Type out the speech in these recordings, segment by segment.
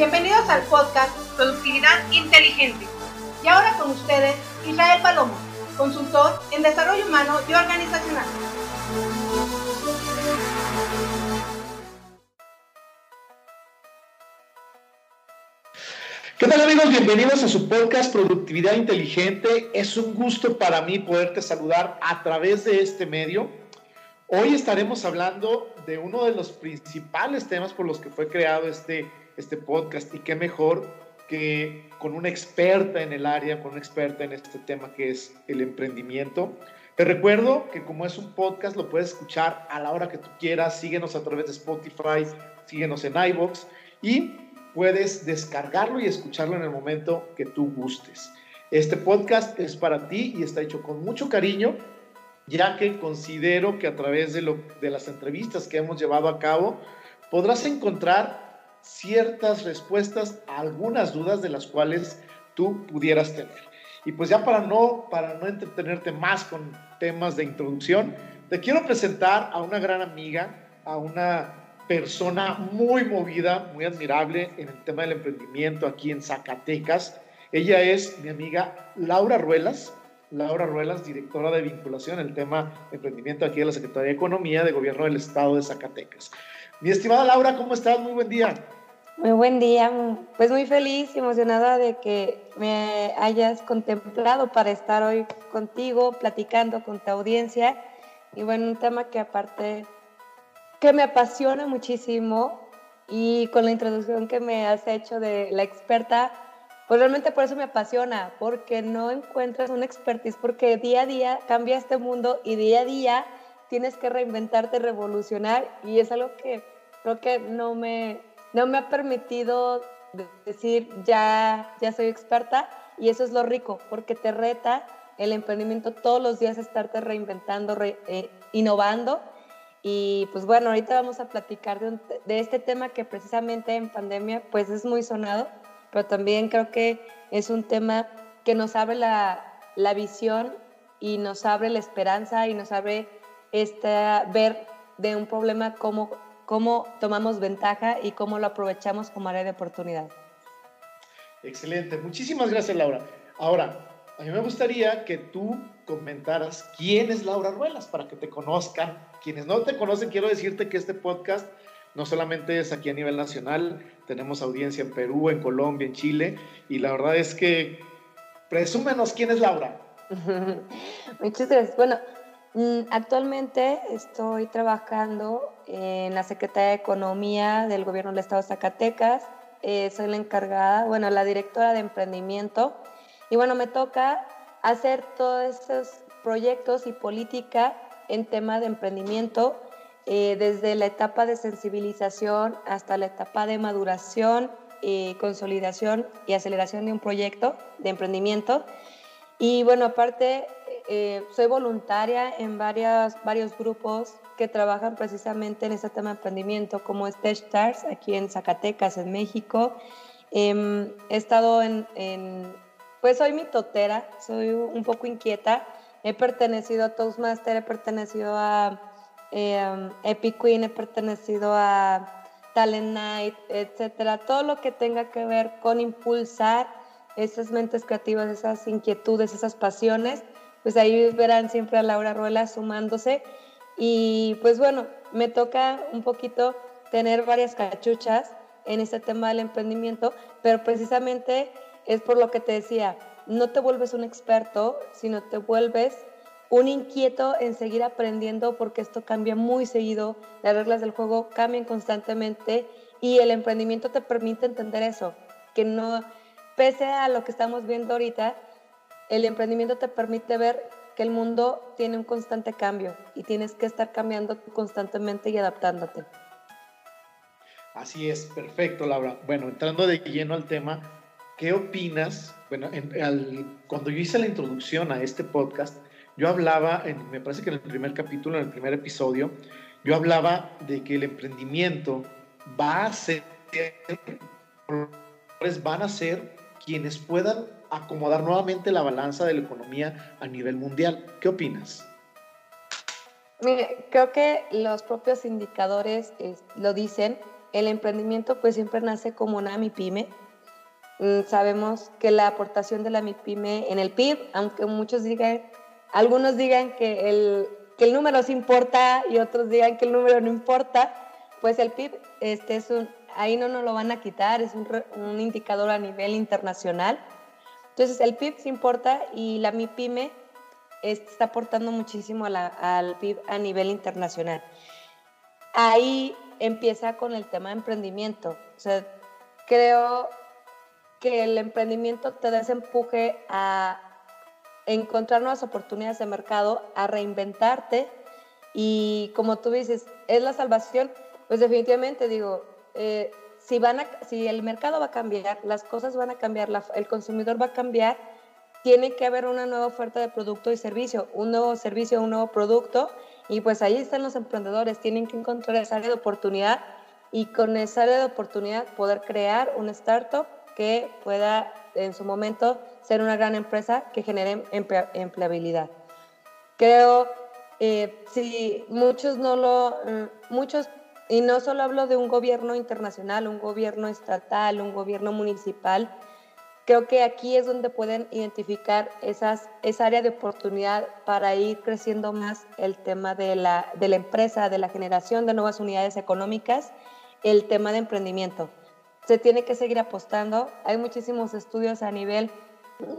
Bienvenidos al podcast Productividad Inteligente. Y ahora con ustedes, Israel Palomo, consultor en desarrollo humano y organizacional. ¿Qué tal amigos? Bienvenidos a su podcast Productividad Inteligente. Es un gusto para mí poderte saludar a través de este medio. Hoy estaremos hablando de uno de los principales temas por los que fue creado este, este podcast y qué mejor que con una experta en el área, con una experta en este tema que es el emprendimiento. Te recuerdo que como es un podcast lo puedes escuchar a la hora que tú quieras, síguenos a través de Spotify, síguenos en iBox y puedes descargarlo y escucharlo en el momento que tú gustes. Este podcast es para ti y está hecho con mucho cariño, ya que considero que a través de, lo, de las entrevistas que hemos llevado a cabo podrás encontrar ciertas respuestas a algunas dudas de las cuales tú pudieras tener. Y pues ya para no, para no entretenerte más con temas de introducción, te quiero presentar a una gran amiga, a una persona muy movida, muy admirable en el tema del emprendimiento aquí en Zacatecas. Ella es mi amiga Laura Ruelas. Laura Ruelas, directora de vinculación en el tema de emprendimiento aquí en la Secretaría de Economía de Gobierno del Estado de Zacatecas. Mi estimada Laura, ¿cómo estás? Muy buen día. Muy buen día, pues muy feliz y emocionada de que me hayas contemplado para estar hoy contigo, platicando con tu audiencia. Y bueno, un tema que aparte que me apasiona muchísimo y con la introducción que me has hecho de la experta, pues realmente por eso me apasiona, porque no encuentras una expertise, porque día a día cambia este mundo y día a día tienes que reinventarte, revolucionar y es algo que creo que no me, no me ha permitido decir ya, ya soy experta y eso es lo rico, porque te reta el emprendimiento todos los días estarte reinventando, eh, innovando. Y pues bueno, ahorita vamos a platicar de, de, este tema que precisamente en pandemia pues es muy sonado, pero también creo que es un tema que nos abre la, la visión y nos abre la esperanza y nos abre esta, ver de un problema cómo, cómo tomamos ventaja y cómo lo aprovechamos como área de oportunidad. Excelente, muchísimas gracias Laura. Ahora, a mí me gustaría que tú comentaras quién es Laura Ruelas para que te conozcan. Quienes no te conocen, quiero decirte que este podcast no solamente es aquí a nivel nacional, tenemos audiencia en Perú, en Colombia, en Chile, y la verdad es que presúmenos quién es Laura. Muchas gracias. Bueno, actualmente estoy trabajando en la Secretaría de Economía del Gobierno del Estado de Zacatecas. Eh, soy la encargada, bueno, la directora de emprendimiento y bueno, me toca hacer todos esos proyectos y política en tema de emprendimiento, eh, desde la etapa de sensibilización hasta la etapa de maduración, y consolidación y aceleración de un proyecto de emprendimiento. Y bueno, aparte, eh, soy voluntaria en varias, varios grupos que trabajan precisamente en este tema de emprendimiento, como es Stars aquí en Zacatecas, en México. Em, he estado en, en pues soy mitotera, soy un poco inquieta. He pertenecido a Toastmaster, he pertenecido a eh, Epic Queen, he pertenecido a Talent Night, etcétera. Todo lo que tenga que ver con impulsar esas mentes creativas, esas inquietudes, esas pasiones, pues ahí verán siempre a Laura Ruela sumándose. Y pues bueno, me toca un poquito tener varias cachuchas en este tema del emprendimiento, pero precisamente es por lo que te decía, no te vuelves un experto, sino te vuelves un inquieto en seguir aprendiendo porque esto cambia muy seguido, las reglas del juego cambian constantemente y el emprendimiento te permite entender eso, que no, pese a lo que estamos viendo ahorita, el emprendimiento te permite ver que el mundo tiene un constante cambio y tienes que estar cambiando constantemente y adaptándote. Así es, perfecto, Laura. Bueno, entrando de lleno al tema, ¿qué opinas? Bueno, cuando yo hice la introducción a este podcast, yo hablaba, me parece que en el primer capítulo, en el primer episodio, yo hablaba de que el emprendimiento va a ser, van a ser quienes puedan acomodar nuevamente la balanza de la economía a nivel mundial. ¿Qué opinas? Mire, creo que los propios indicadores lo dicen el emprendimiento pues siempre nace como una MIPYME. Mm, sabemos que la aportación de la MIPYME en el PIB, aunque muchos digan, algunos digan que el, que el número sí importa y otros digan que el número no importa, pues el PIB este es un, ahí no nos lo van a quitar, es un, un indicador a nivel internacional. Entonces el PIB sí importa y la MIPYME está aportando muchísimo al PIB a nivel internacional. Ahí empieza con el tema de emprendimiento. O sea, creo que el emprendimiento te da ese empuje a encontrar nuevas oportunidades de mercado, a reinventarte y como tú dices, es la salvación, pues definitivamente digo, eh, si, van a, si el mercado va a cambiar, las cosas van a cambiar, el consumidor va a cambiar, tiene que haber una nueva oferta de producto y servicio, un nuevo servicio, un nuevo producto, y pues ahí están los emprendedores, tienen que encontrar esa área de oportunidad y con esa área de oportunidad poder crear una startup que pueda en su momento ser una gran empresa que genere empleabilidad. Creo, eh, si muchos no lo, mm, muchos, y no solo hablo de un gobierno internacional, un gobierno estatal, un gobierno municipal, Creo que aquí es donde pueden identificar esas, esa área de oportunidad para ir creciendo más el tema de la, de la empresa, de la generación de nuevas unidades económicas, el tema de emprendimiento. Se tiene que seguir apostando. Hay muchísimos estudios a nivel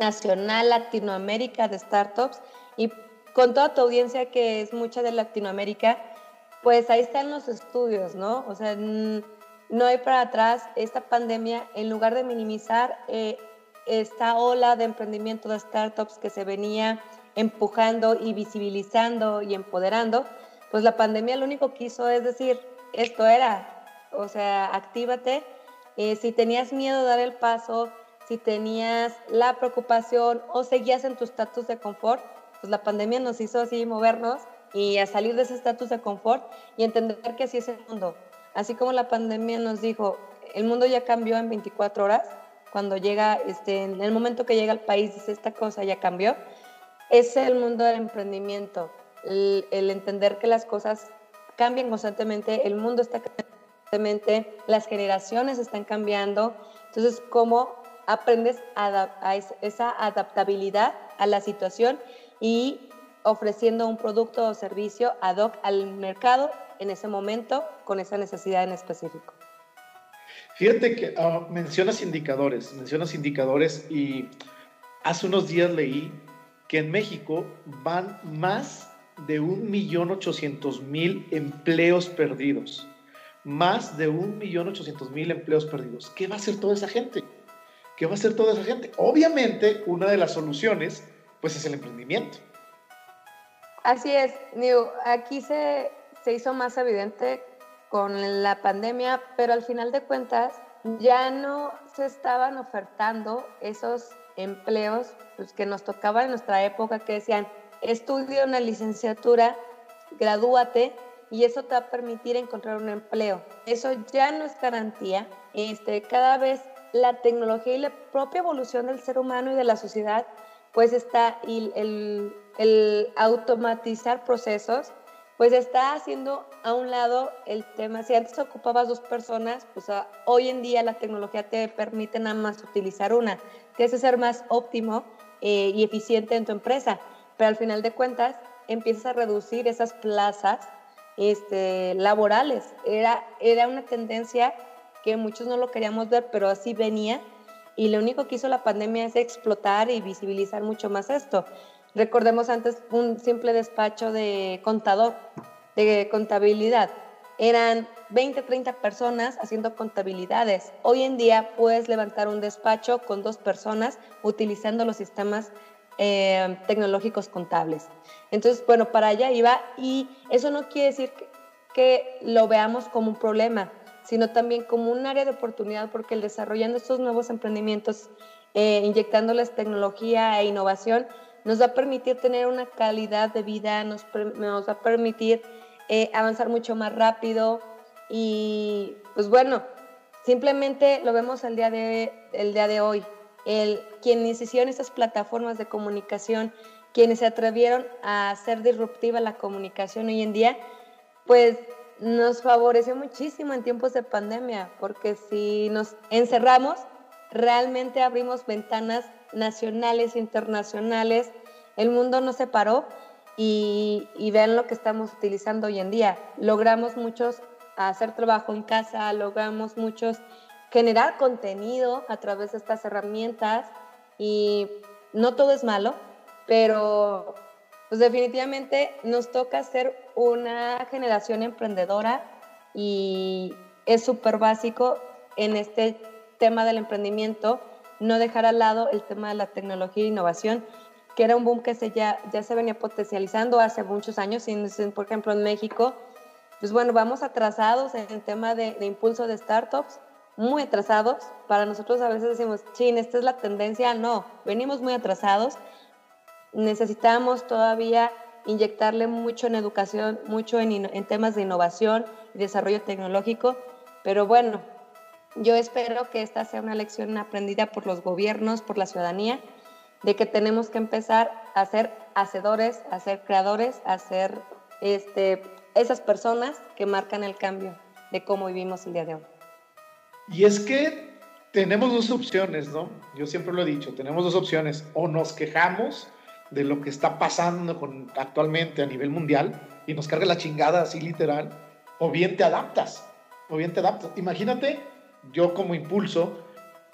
nacional, Latinoamérica de startups y con toda tu audiencia que es mucha de Latinoamérica, pues ahí están los estudios, ¿no? O sea, no hay para atrás. Esta pandemia, en lugar de minimizar eh, esta ola de emprendimiento de startups que se venía empujando y visibilizando y empoderando, pues la pandemia lo único que hizo es decir, esto era, o sea, actívate. Eh, si tenías miedo de dar el paso, si tenías la preocupación o seguías en tu estatus de confort, pues la pandemia nos hizo así movernos y a salir de ese estatus de confort y entender que así es el mundo. Así como la pandemia nos dijo, el mundo ya cambió en 24 horas, cuando llega, este, en el momento que llega al país, dice, esta cosa ya cambió, es el mundo del emprendimiento, el, entender que las cosas cambian constantemente, el mundo está cambiando constantemente, las generaciones están cambiando, entonces, ¿cómo aprendes a, esa adaptabilidad a la situación y ofreciendo un producto o servicio ad hoc al mercado en ese momento con esa necesidad en específico? Fíjate que ah, mencionas indicadores, mencionas indicadores y hace unos días leí que en México van más de 1.800.000 empleos perdidos. Más de 1.800.000 empleos perdidos. ¿Qué va a hacer toda esa gente? ¿Qué va a hacer toda esa gente? Obviamente, una de las soluciones, pues es el emprendimiento. Así es, Niu. Aquí se, se hizo más evidente con la pandemia, pero al final de cuentas ya no se estaban ofertando esos empleos pues, que nos tocaban en nuestra época, que decían, estudia una licenciatura, gradúate y eso te va a permitir encontrar un empleo. Eso ya no es garantía. Este, cada vez la tecnología y la propia evolución del ser humano y de la sociedad, pues está el, el automatizar procesos pues está haciendo a un lado el tema. Si antes ocupabas dos personas, pues ah, hoy en día la tecnología te permite nada más utilizar una. Te hace ser más óptimo eh, y eficiente en tu empresa, pero al final de cuentas empiezas a reducir esas plazas este, laborales. Era, era una tendencia que muchos no lo queríamos ver, pero así venía. Y lo único que hizo la pandemia es explotar y visibilizar mucho más esto. Recordemos antes un simple despacho de contador, de contabilidad. Eran 20, 30 personas haciendo contabilidades. Hoy en día puedes levantar un despacho con dos personas utilizando los sistemas eh, tecnológicos contables. Entonces, bueno, para allá iba y eso no quiere decir que, lo veamos como un problema, sino también como un área de oportunidad porque el desarrollando estos nuevos emprendimientos, eh, inyectándoles tecnología e innovación, nos va a permitir tener una calidad de vida, nos, nos va a permitir eh, avanzar mucho más rápido y pues bueno, simplemente lo vemos el día de, el día de hoy. El, quienes hicieron estas plataformas de comunicación, quienes se atrevieron a hacer disruptiva la comunicación hoy en día, pues nos favoreció muchísimo en tiempos de pandemia, porque si nos encerramos, realmente abrimos ventanas nacionales, internacionales, el mundo no se paró y, vean lo que estamos utilizando hoy en día. Logramos muchos hacer trabajo en casa, logramos muchos generar contenido a través de estas herramientas y no todo es malo, pero pues definitivamente nos toca ser una generación emprendedora y es súper básico en este tema del emprendimiento no dejar al lado el tema de la tecnología e innovación, que era un boom que se ya, ya se venía potencializando hace muchos años, por ejemplo en México, pues bueno, vamos atrasados en el tema de, de impulso de startups, muy atrasados. Para nosotros a veces decimos, chin, esta es la tendencia. No, venimos muy atrasados necesitamos todavía inyectarle mucho en educación, mucho en, temas de innovación y desarrollo tecnológico, pero bueno, yo espero que esta sea una lección aprendida por los gobiernos, por la ciudadanía, de que tenemos que empezar a ser hacedores, a ser creadores, a ser este, esas personas que marcan el cambio de cómo vivimos el día de hoy. Y es que tenemos dos opciones, ¿no? Yo siempre lo he dicho, tenemos dos opciones, o nos quejamos, de lo que está pasando con, actualmente a nivel mundial y nos carga la chingada así literal, o bien te adaptas, o bien te adaptas. Imagínate, yo como impulso,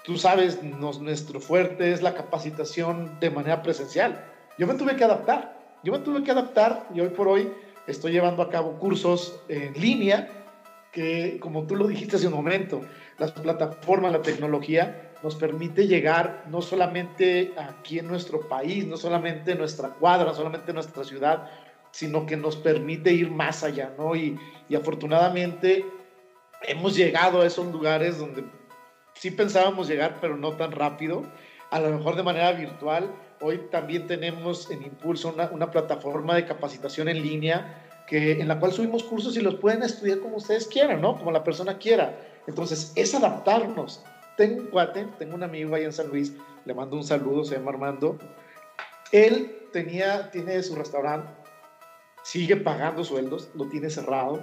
tú sabes, nuestro fuerte es la capacitación de manera presencial. Yo me tuve que adaptar, yo me tuve que adaptar y hoy por hoy estoy llevando a cabo cursos en línea que, como tú lo dijiste hace un momento, las plataformas, la tecnología nos permite llegar no solamente aquí en nuestro país, no solamente en nuestra cuadra, no solamente en nuestra ciudad, sino que nos permite ir más allá, ¿no? Y afortunadamente hemos llegado a esos lugares donde sí pensábamos llegar, pero no tan rápido, a lo mejor de manera virtual. Hoy también tenemos en Impulso una, una plataforma de capacitación en línea que, en la cual subimos cursos y los pueden estudiar como ustedes quieran, ¿no? Como la persona quiera. Entonces, es adaptarnos tengo un cuate, tengo un amigo ahí en San Luis, le mando un saludo, se llama Armando. Él tenía, tiene su restaurante, sigue pagando sueldos, lo tiene cerrado,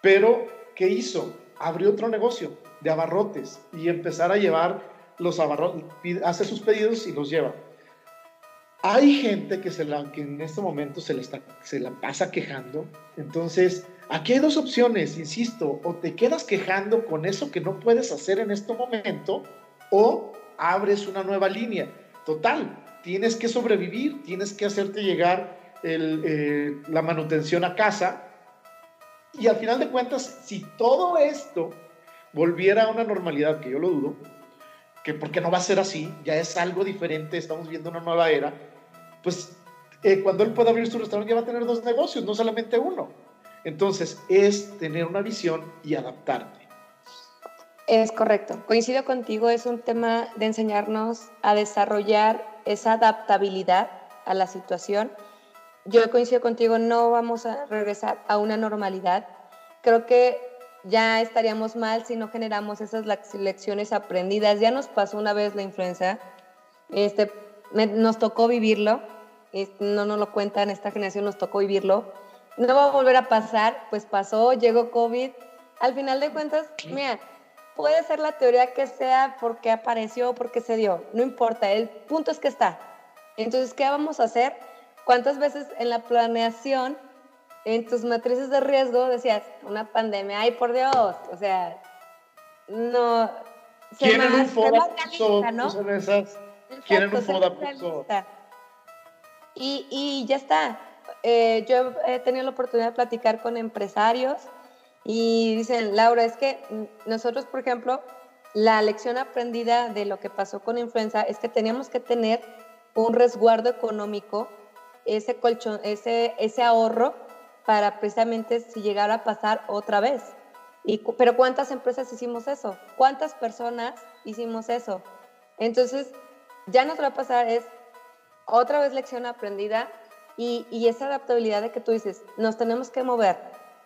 pero ¿qué hizo? Abrió otro negocio de abarrotes y empezar a llevar los abarrotes, hace sus pedidos y los lleva. Hay gente que, se la, que en este momento se, le está, se la pasa quejando, entonces Aquí hay dos opciones, insisto, o te quedas quejando con eso que no puedes hacer en este momento o abres una nueva línea. Total, tienes que sobrevivir, tienes que hacerte llegar eh, la manutención a casa y al final de cuentas, si todo esto volviera a una normalidad, que yo lo dudo, que porque no va a ser así, ya es algo diferente, estamos viendo una nueva era, pues eh, cuando él pueda abrir su restaurante ya va a tener dos negocios, no solamente uno. Entonces, es tener una visión y adaptarte. Es correcto. Coincido contigo, es un tema de enseñarnos a desarrollar esa adaptabilidad a la situación. Yo coincido contigo, no vamos a regresar a una normalidad. Creo que ya estaríamos mal si no generamos esas lecciones aprendidas. Ya nos pasó una vez la influenza, este, nos tocó vivirlo, no nos lo cuentan, esta generación nos tocó vivirlo no va a volver a pasar, pues pasó, llegó COVID. Al final de cuentas, mira, puede ser la teoría que sea porque apareció, porque se dio, no importa, el punto es que está. Entonces, ¿qué vamos a hacer? ¿Cuántas veces en la planeación, en tus matrices de riesgo, decías, una pandemia, ay, por Dios, o sea, no... ¿Quieren un foda ¿no? Son esas. Quieren un foda y, y ya está. Eh, yo he tenido la oportunidad de platicar con empresarios y dicen, Laura, es que nosotros, por ejemplo, la lección aprendida de lo que pasó con influenza es que teníamos que tener un resguardo económico, ese colchón, ese, ese ahorro para precisamente si llegara a pasar otra vez. Y, pero ¿cuántas empresas hicimos eso? ¿Cuántas personas hicimos eso? Entonces, ya nos va a pasar es otra vez lección aprendida, y, esa adaptabilidad de que tú dices, nos tenemos que mover.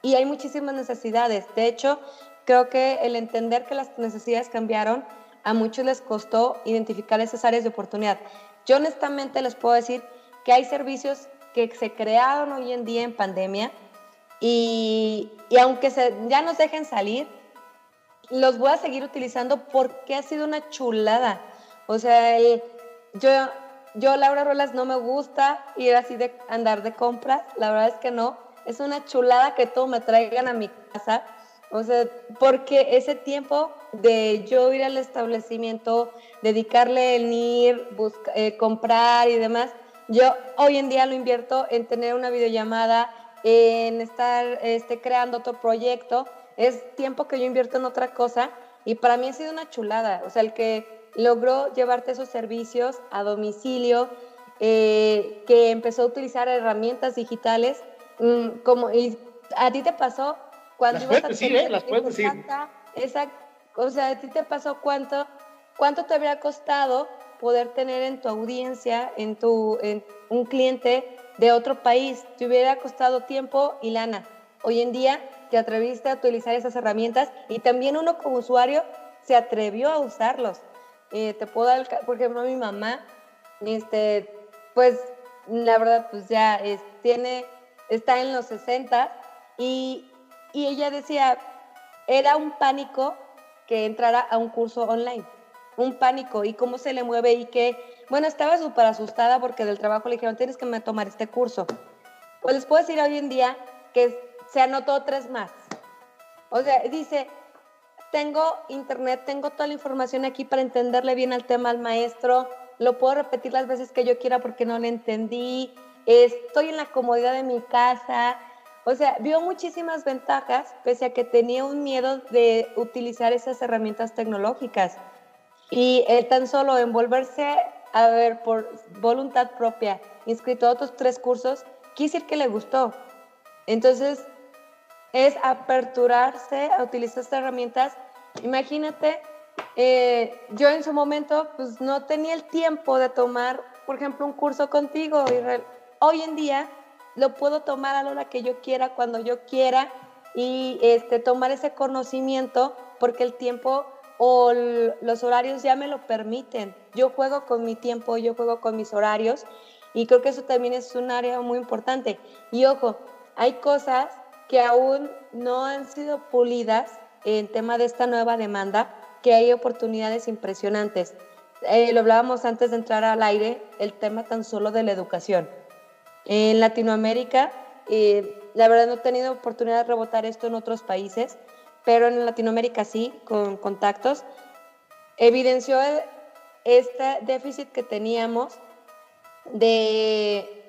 Y hay muchísimas necesidades. De hecho, creo que el entender que las necesidades cambiaron, a muchos les costó identificar esas áreas de oportunidad. Yo honestamente les puedo decir que hay servicios que se crearon hoy en día en pandemia y, y aunque se, ya nos dejen salir, los voy a seguir utilizando porque ha sido una chulada. O sea, el, yo, yo, Laura Rolas, no me gusta ir así de andar de compras, la verdad es que no. Es una chulada que todo me traigan a mi casa. O sea, porque ese tiempo de yo ir al establecimiento, dedicarle el ir, buscar, eh, comprar y demás, yo hoy en día lo invierto en tener una videollamada, en estar este, creando otro proyecto. Es tiempo que yo invierto en otra cosa y para mí ha sido una chulada. O sea, el que logró llevarte esos servicios a domicilio, eh, que empezó a utilizar herramientas digitales, mm, como y a ti te pasó cuando ibas a decir, ¿eh? Las puedes decir. Exacto. O sea, a ti te pasó cuánto, cuánto te habría costado poder tener en tu audiencia, en tu en un cliente de otro país. Te hubiera costado tiempo y lana. Hoy en día te atreviste a utilizar esas herramientas y también uno como usuario se atrevió a usarlos. Eh, te puedo dar, por ejemplo, mi mamá, este, pues la verdad, pues ya tiene, está en los 60 y, y ella decía, era un pánico que entrara a un curso online, un pánico y cómo se le mueve y que, bueno, estaba súper asustada porque del trabajo le dijeron, tienes que tomar este curso. Pues les puedo decir hoy en día que se anotó tres más. O sea, dice, tengo internet, tengo toda la información aquí para entenderle bien al tema al maestro, lo puedo repetir las veces que yo quiera porque no le entendí, estoy en la comodidad de mi casa. O sea, vio muchísimas ventajas, pese a que tenía un miedo de utilizar esas herramientas tecnológicas. Y él tan solo envolverse a ver por voluntad propia, inscrito a otros tres cursos, quise decir que le gustó. Entonces, es aperturarse a utilizar estas herramientas. Imagínate, eh, yo en su momento pues no tenía el tiempo de tomar, por ejemplo, un curso contigo. Hoy en día lo puedo tomar a la hora que yo quiera, cuando yo quiera y este, tomar ese conocimiento porque el tiempo o los horarios ya me lo permiten. Yo juego con mi tiempo, yo juego con mis horarios y creo que eso también es un área muy importante. Y ojo, hay cosas que aún no han sido pulidas en tema de esta nueva demanda, que hay oportunidades impresionantes. Eh, lo hablábamos antes de entrar al aire, el tema tan solo de la educación. En Latinoamérica, eh, la verdad no he tenido oportunidad de rebotar esto en otros países, pero en Latinoamérica sí, con contactos, evidenció este déficit que teníamos de,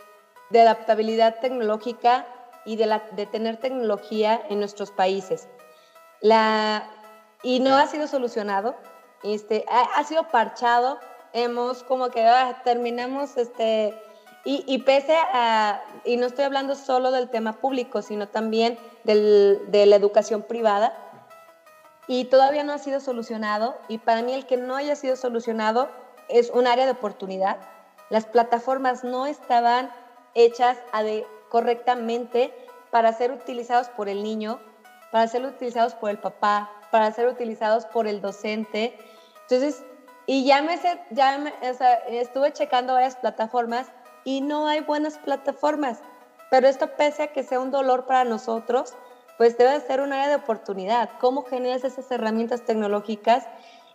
de adaptabilidad tecnológica y de, la, de tener tecnología en nuestros países. La, y no ha sido solucionado, este, ha, sido parchado, hemos como que ah, terminamos, este, y, y, pese a, y no estoy hablando solo del tema público, sino también de la educación privada, y todavía no ha sido solucionado, y para mí el que no haya sido solucionado es un área de oportunidad. Las plataformas no estaban hechas correctamente para ser utilizados por el niño, para ser utilizados por el papá, para ser utilizados por el docente. Entonces, y ya me, ya me, estuve checando varias plataformas y no hay buenas plataformas, pero esto pese a que sea un dolor para nosotros, pues debe ser un área de oportunidad. ¿Cómo generas esas herramientas tecnológicas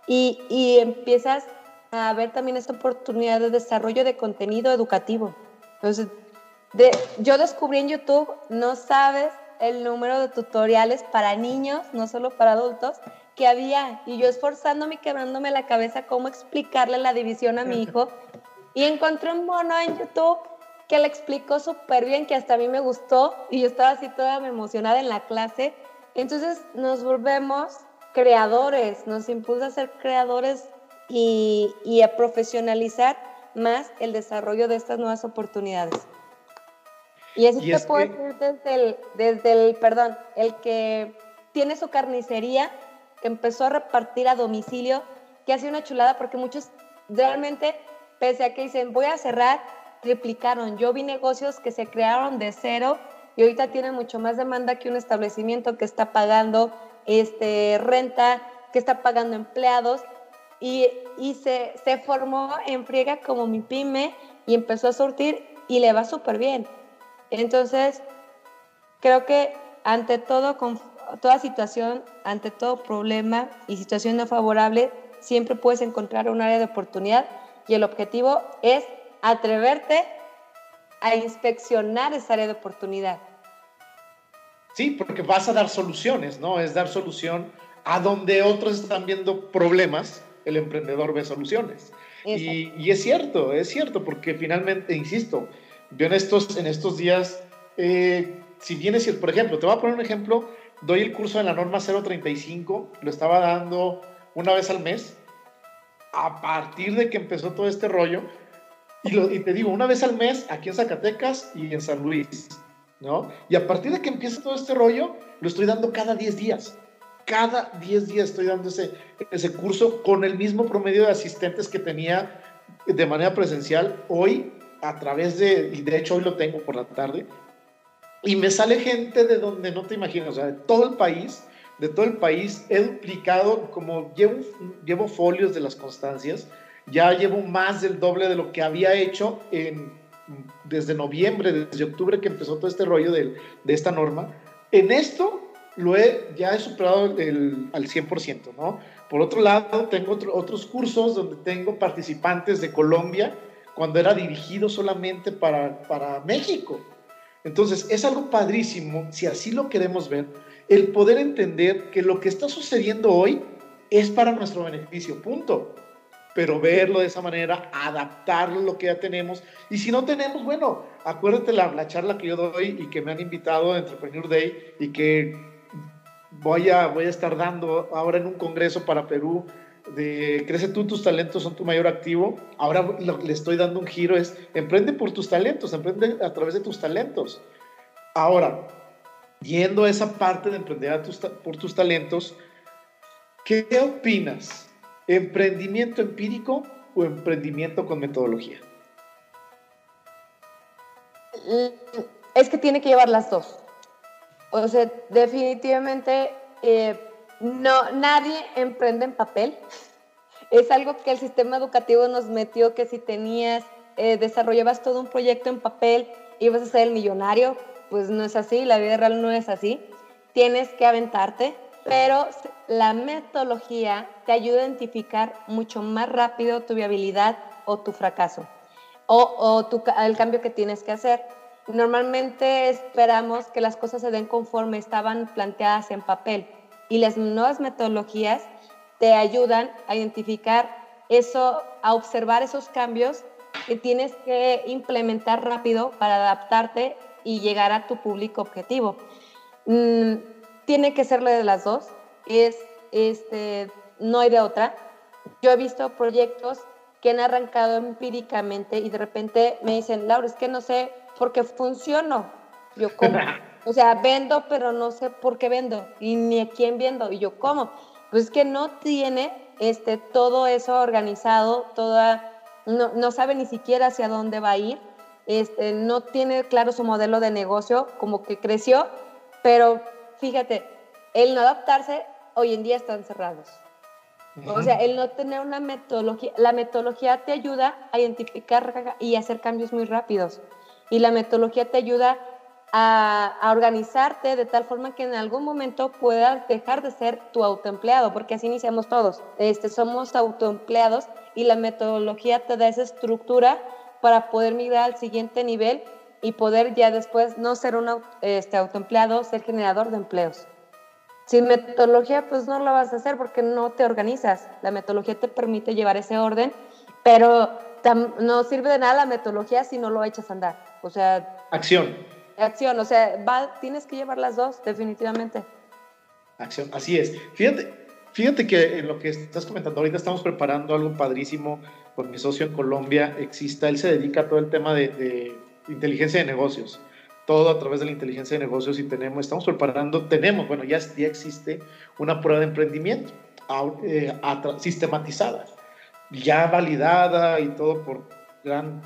y, y empiezas a ver también esta oportunidad de desarrollo de contenido educativo? Entonces, yo descubrí en YouTube, no sabes el número de tutoriales para niños, no solo para adultos, que había. Y yo esforzándome y quebrándome la cabeza cómo explicarle la división a mi hijo. Y encontré un mono en YouTube que le explicó súper bien, que hasta a mí me gustó. Y yo estaba así toda emocionada en la clase. Entonces nos volvemos creadores, nos impulsa a ser creadores y, y a profesionalizar más el desarrollo de estas nuevas oportunidades. Y así te puedo decir desde el, desde el, perdón, el que tiene su carnicería, que empezó a repartir a domicilio, que ha sido una chulada porque muchos realmente, pese a que dicen voy a cerrar, triplicaron. Yo vi negocios que se crearon de cero y ahorita tienen mucho más demanda que un establecimiento que está pagando este, renta, que está pagando empleados y, y se, se formó en friega como mi pyme y empezó a surtir y le va súper bien. Entonces, creo que ante todo, con toda situación, ante todo problema y situación no favorable, siempre puedes encontrar un área de oportunidad y el objetivo es atreverte a inspeccionar esa área de oportunidad. Sí, porque vas a dar soluciones, ¿no? Es dar solución a donde otros están viendo problemas, el emprendedor ve soluciones. Y, es cierto, es cierto, porque finalmente, insisto, yo en estos, en estos días, eh, si vienes, por ejemplo, te voy a poner un ejemplo, doy el curso de la norma 035, lo estaba dando una vez al mes, a partir de que empezó todo este rollo, y, te digo, una vez al mes aquí en Zacatecas y en San Luis, ¿no? Y a partir de que empieza todo este rollo, lo estoy dando cada 10 días cada 10 días estoy dando ese, ese curso con el mismo promedio de asistentes que tenía de manera presencial hoy a través de, y de hecho hoy lo tengo por la tarde, y me sale gente de donde no te imaginas, o sea, de todo el país, de todo el país, he duplicado, como llevo, llevo folios de las constancias, ya llevo más del doble de lo que había hecho en, desde noviembre, desde octubre que empezó todo este rollo de, de esta norma. En esto lo he, ya he superado el, al 100%, ¿no? Por otro lado, tengo otros cursos donde tengo participantes de Colombia cuando era dirigido solamente para, para México. Entonces, es algo padrísimo, si así lo queremos ver, el poder entender que lo que está sucediendo hoy es para nuestro beneficio, punto. Pero verlo de esa manera, adaptarlo a lo que ya tenemos. Y si no tenemos, bueno, acuérdate la, la charla que yo doy y que me han invitado a Entrepreneur Day y que voy a, voy a estar dando ahora en un congreso para Perú de Crece tú, tus talentos son tu mayor activo. Ahora lo le estoy dando un giro es, emprende por tus talentos, emprende a través de tus talentos. Ahora, yendo a esa parte de emprender por tus talentos, ¿qué opinas? ¿Emprendimiento empírico o emprendimiento con metodología? Es que tiene que llevar las dos. O sea, definitivamente eh, no, nadie emprende en papel. Es algo que el sistema educativo nos metió que si tenías, eh, desarrollabas todo un proyecto en papel, ibas a ser el millonario. Pues no es así, la vida real no es así. Tienes que aventarte, pero la metodología te ayuda a identificar mucho más rápido tu viabilidad o tu fracaso o, o tu, el cambio que tienes que hacer. Normalmente esperamos que las cosas se den conforme estaban planteadas en papel y las nuevas metodologías te ayudan a identificar eso, a observar esos cambios que tienes que implementar rápido para adaptarte y llegar a tu público objetivo. Mm, tiene que ser de las dos, es, este, no hay de otra. Yo he visto proyectos que han arrancado empíricamente y de repente me dicen, Laura, es que no sé porque funciono. Yo como. O sea, vendo, pero no sé por qué vendo y ni a quién vendo. Y yo como. Pues es que no tiene este, todo eso organizado, toda, no, no sabe ni siquiera hacia dónde va a ir, este, no tiene claro su modelo de negocio, como que creció, pero fíjate, el no adaptarse, hoy en día están cerrados. O sea, el no tener una metodología, la metodología te ayuda a identificar y hacer cambios muy rápidos y la metodología te ayuda a, organizarte de tal forma que en algún momento puedas dejar de ser tu autoempleado, porque así iniciamos todos. Este, somos autoempleados y la metodología te da esa estructura para poder migrar al siguiente nivel y poder ya después no ser un este, autoempleado, ser generador de empleos. Sin metodología, pues no lo vas a hacer porque no te organizas. La metodología te permite llevar ese orden, pero no sirve de nada la metodología si no lo echas a andar. O sea... Acción. Acción, o sea, va, tienes que llevar las dos, definitivamente. Acción, así es. Fíjate, fíjate que en lo que estás comentando ahorita estamos preparando algo padrísimo con mi socio en Colombia, Exista, él se dedica a todo el tema de, inteligencia de negocios todo a través de la inteligencia de negocios y tenemos, estamos preparando, tenemos, bueno, ya, ya existe una prueba de emprendimiento eh, sistematizada, ya validada y todo por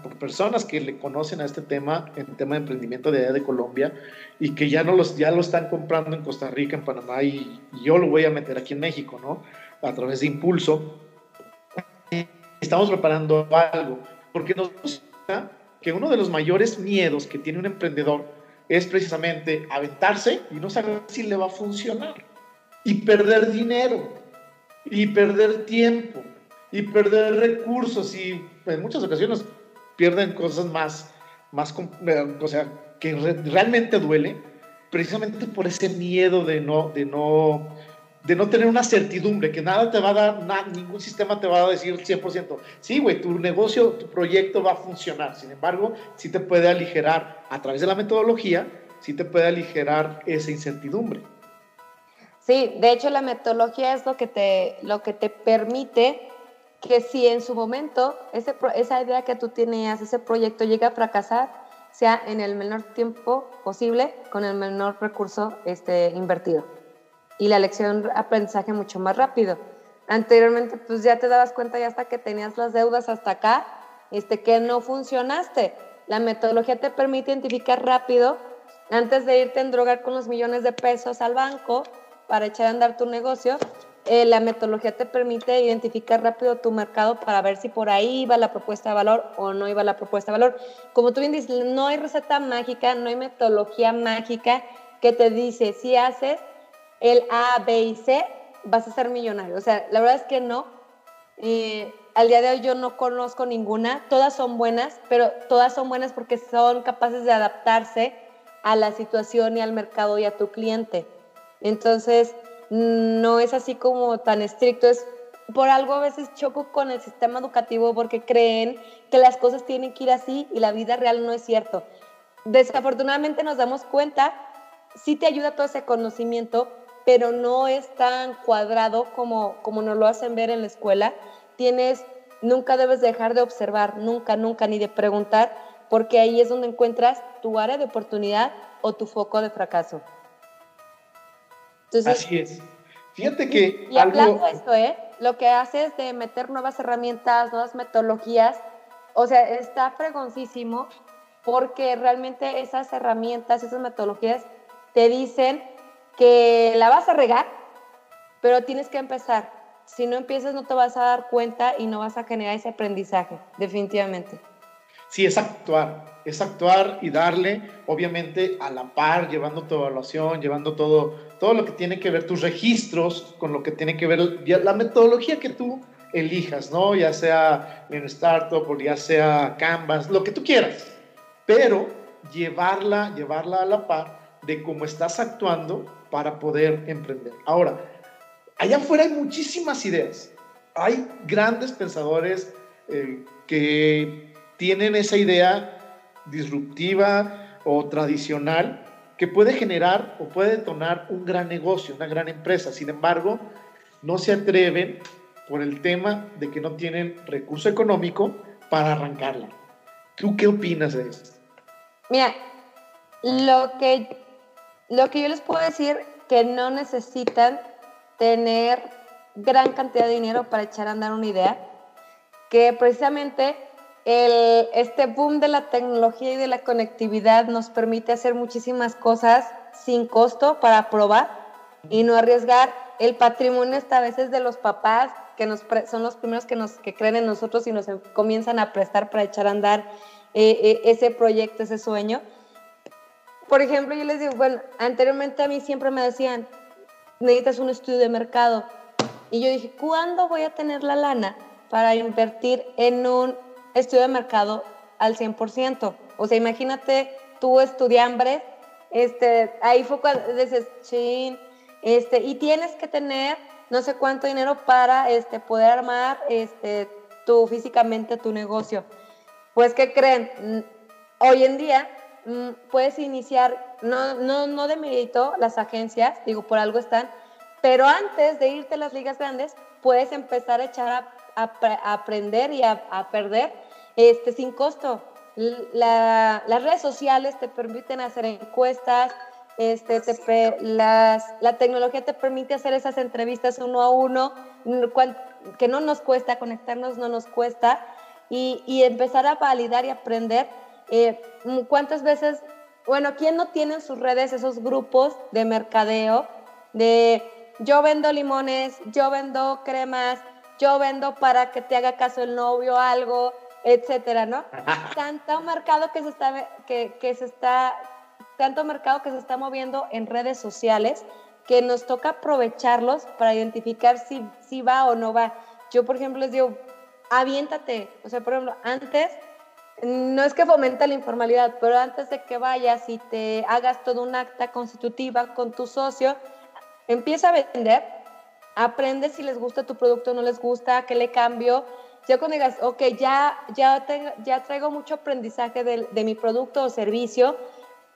por personas que le conocen a este tema, el tema de emprendimiento de allá de Colombia, y que ya, no los, ya lo están comprando en Costa Rica, en Panamá, y, yo lo voy a meter aquí en México, ¿no? A través de Impulso. Estamos preparando algo, porque nos gusta que uno de los mayores miedos que tiene un emprendedor es precisamente aventarse y no saber si le va a funcionar. Y perder dinero, y perder tiempo, y perder recursos, y en muchas ocasiones pierden cosas más, más o sea, que realmente duele, precisamente por ese miedo de no, de no, de no tener una certidumbre, que nada te va a dar, ningún sistema te va a decir 100%, sí, güey, tu negocio, tu proyecto va a funcionar. Sin embargo, sí te puede aligerar a través de la metodología, sí te puede aligerar esa incertidumbre. Sí, de hecho la metodología es lo que te, lo que te permite que si en su momento ese, esa idea que tú tenías, ese proyecto llega a fracasar, sea en el menor tiempo posible, con el menor recurso este, invertido. Y la lección aprendizaje mucho más rápido. Anteriormente, pues ya te dabas cuenta ya hasta que tenías las deudas hasta acá, este, que no funcionaste. La metodología te permite identificar rápido, antes de irte a drogar con los millones de pesos al banco para echar a andar tu negocio, eh, la metodología te permite identificar rápido tu mercado para ver si por ahí va la propuesta de valor o no iba la propuesta de valor. Como tú bien dices, no hay receta mágica, no hay metodología mágica que te dice si haces el A, B y C, vas a ser millonario. O sea, la verdad es que no. Eh, al día de hoy yo no conozco ninguna, todas son buenas, pero todas son buenas porque son capaces de adaptarse a la situación y al mercado y a tu cliente. Entonces, no es así como tan estricto, es por algo a veces choco con el sistema educativo porque creen que las cosas tienen que ir así y la vida real no es cierto. Desafortunadamente nos damos cuenta, sí te ayuda todo ese conocimiento, pero no es tan cuadrado como, como nos lo hacen ver en la escuela. Tienes, nunca debes dejar de observar, nunca, nunca, ni de preguntar, porque ahí es donde encuentras tu área de oportunidad o tu foco de fracaso. Así es. Fíjate que. Y, hablando de esto, ¿eh? Lo que haces de meter nuevas herramientas, nuevas metodologías, o sea, está fregoncísimo porque realmente esas herramientas, esas metodologías te dicen que la vas a regar, pero tienes que empezar. Si no empiezas no te vas a dar cuenta y no vas a generar ese aprendizaje, definitivamente. Sí, es actuar, es actuar y darle, obviamente, a la par, llevando tu evaluación, llevando todo, todo lo que tiene que ver tus registros, con lo que tiene que ver la metodología que tú elijas, ¿no? Ya sea en Startup o ya sea Canvas, lo que tú quieras, pero llevarla, llevarla a la par de cómo estás actuando para poder emprender. Ahora, allá afuera hay muchísimas ideas, hay grandes pensadores eh, que tienen esa idea disruptiva o tradicional que puede generar o puede detonar un gran negocio, una gran empresa. Sin embargo, no se atreven por el tema de que no tienen recurso económico para arrancarla. ¿Tú qué opinas de esto? Mira, lo que, lo que yo les puedo decir que no necesitan tener gran cantidad de dinero para echar a andar una idea, que precisamente el, este boom de la tecnología y de la conectividad nos permite hacer muchísimas cosas sin costo para probar y no arriesgar. El patrimonio esta a veces de los papás, que nos son los primeros que, nos, que creen en nosotros y nos comienzan a prestar para echar a andar eh, eh, ese proyecto, ese sueño. Por ejemplo, yo les digo, bueno, anteriormente a mí siempre me decían, necesitas un estudio de mercado. Y yo dije, ¿cuándo voy a tener la lana para invertir en un estudio de mercado al 100%. O sea, imagínate tú estudiambres, este, ahí fue cuando dices, chin, este, y tienes que tener no sé cuánto dinero para este, poder armar este, tú físicamente tu negocio. Pues, ¿qué creen? Hoy en día puedes iniciar, no, no, no de mérito las agencias, digo, por algo están, pero antes de irte a las ligas grandes, puedes empezar a echar a a, aprender y a, perder este, sin costo. las redes sociales te permiten hacer encuestas, este, las, la tecnología te permite hacer esas entrevistas uno a uno, que no nos cuesta conectarnos, no nos cuesta, y, y empezar a validar y aprender eh, cuántas veces, bueno, ¿quién no tiene en sus redes esos grupos de mercadeo de yo vendo limones, yo vendo cremas, yo vendo para que te haga caso el novio, algo, etcétera, ¿no? Tanto marcado que se está, que, que se está tanto mercado que se está moviendo en redes sociales que nos toca aprovecharlos para identificar si, si va o no va. Yo, por ejemplo, les digo, aviéntate. O sea, por ejemplo, antes, no es que fomente la informalidad, pero antes de que vayas y te hagas todo un acta constitutiva con tu socio, empieza a vender, aprende si les gusta tu producto o no les gusta, qué le cambio. Ya cuando digas, ok, ya, ya, ya traigo mucho aprendizaje de, de mi producto o servicio,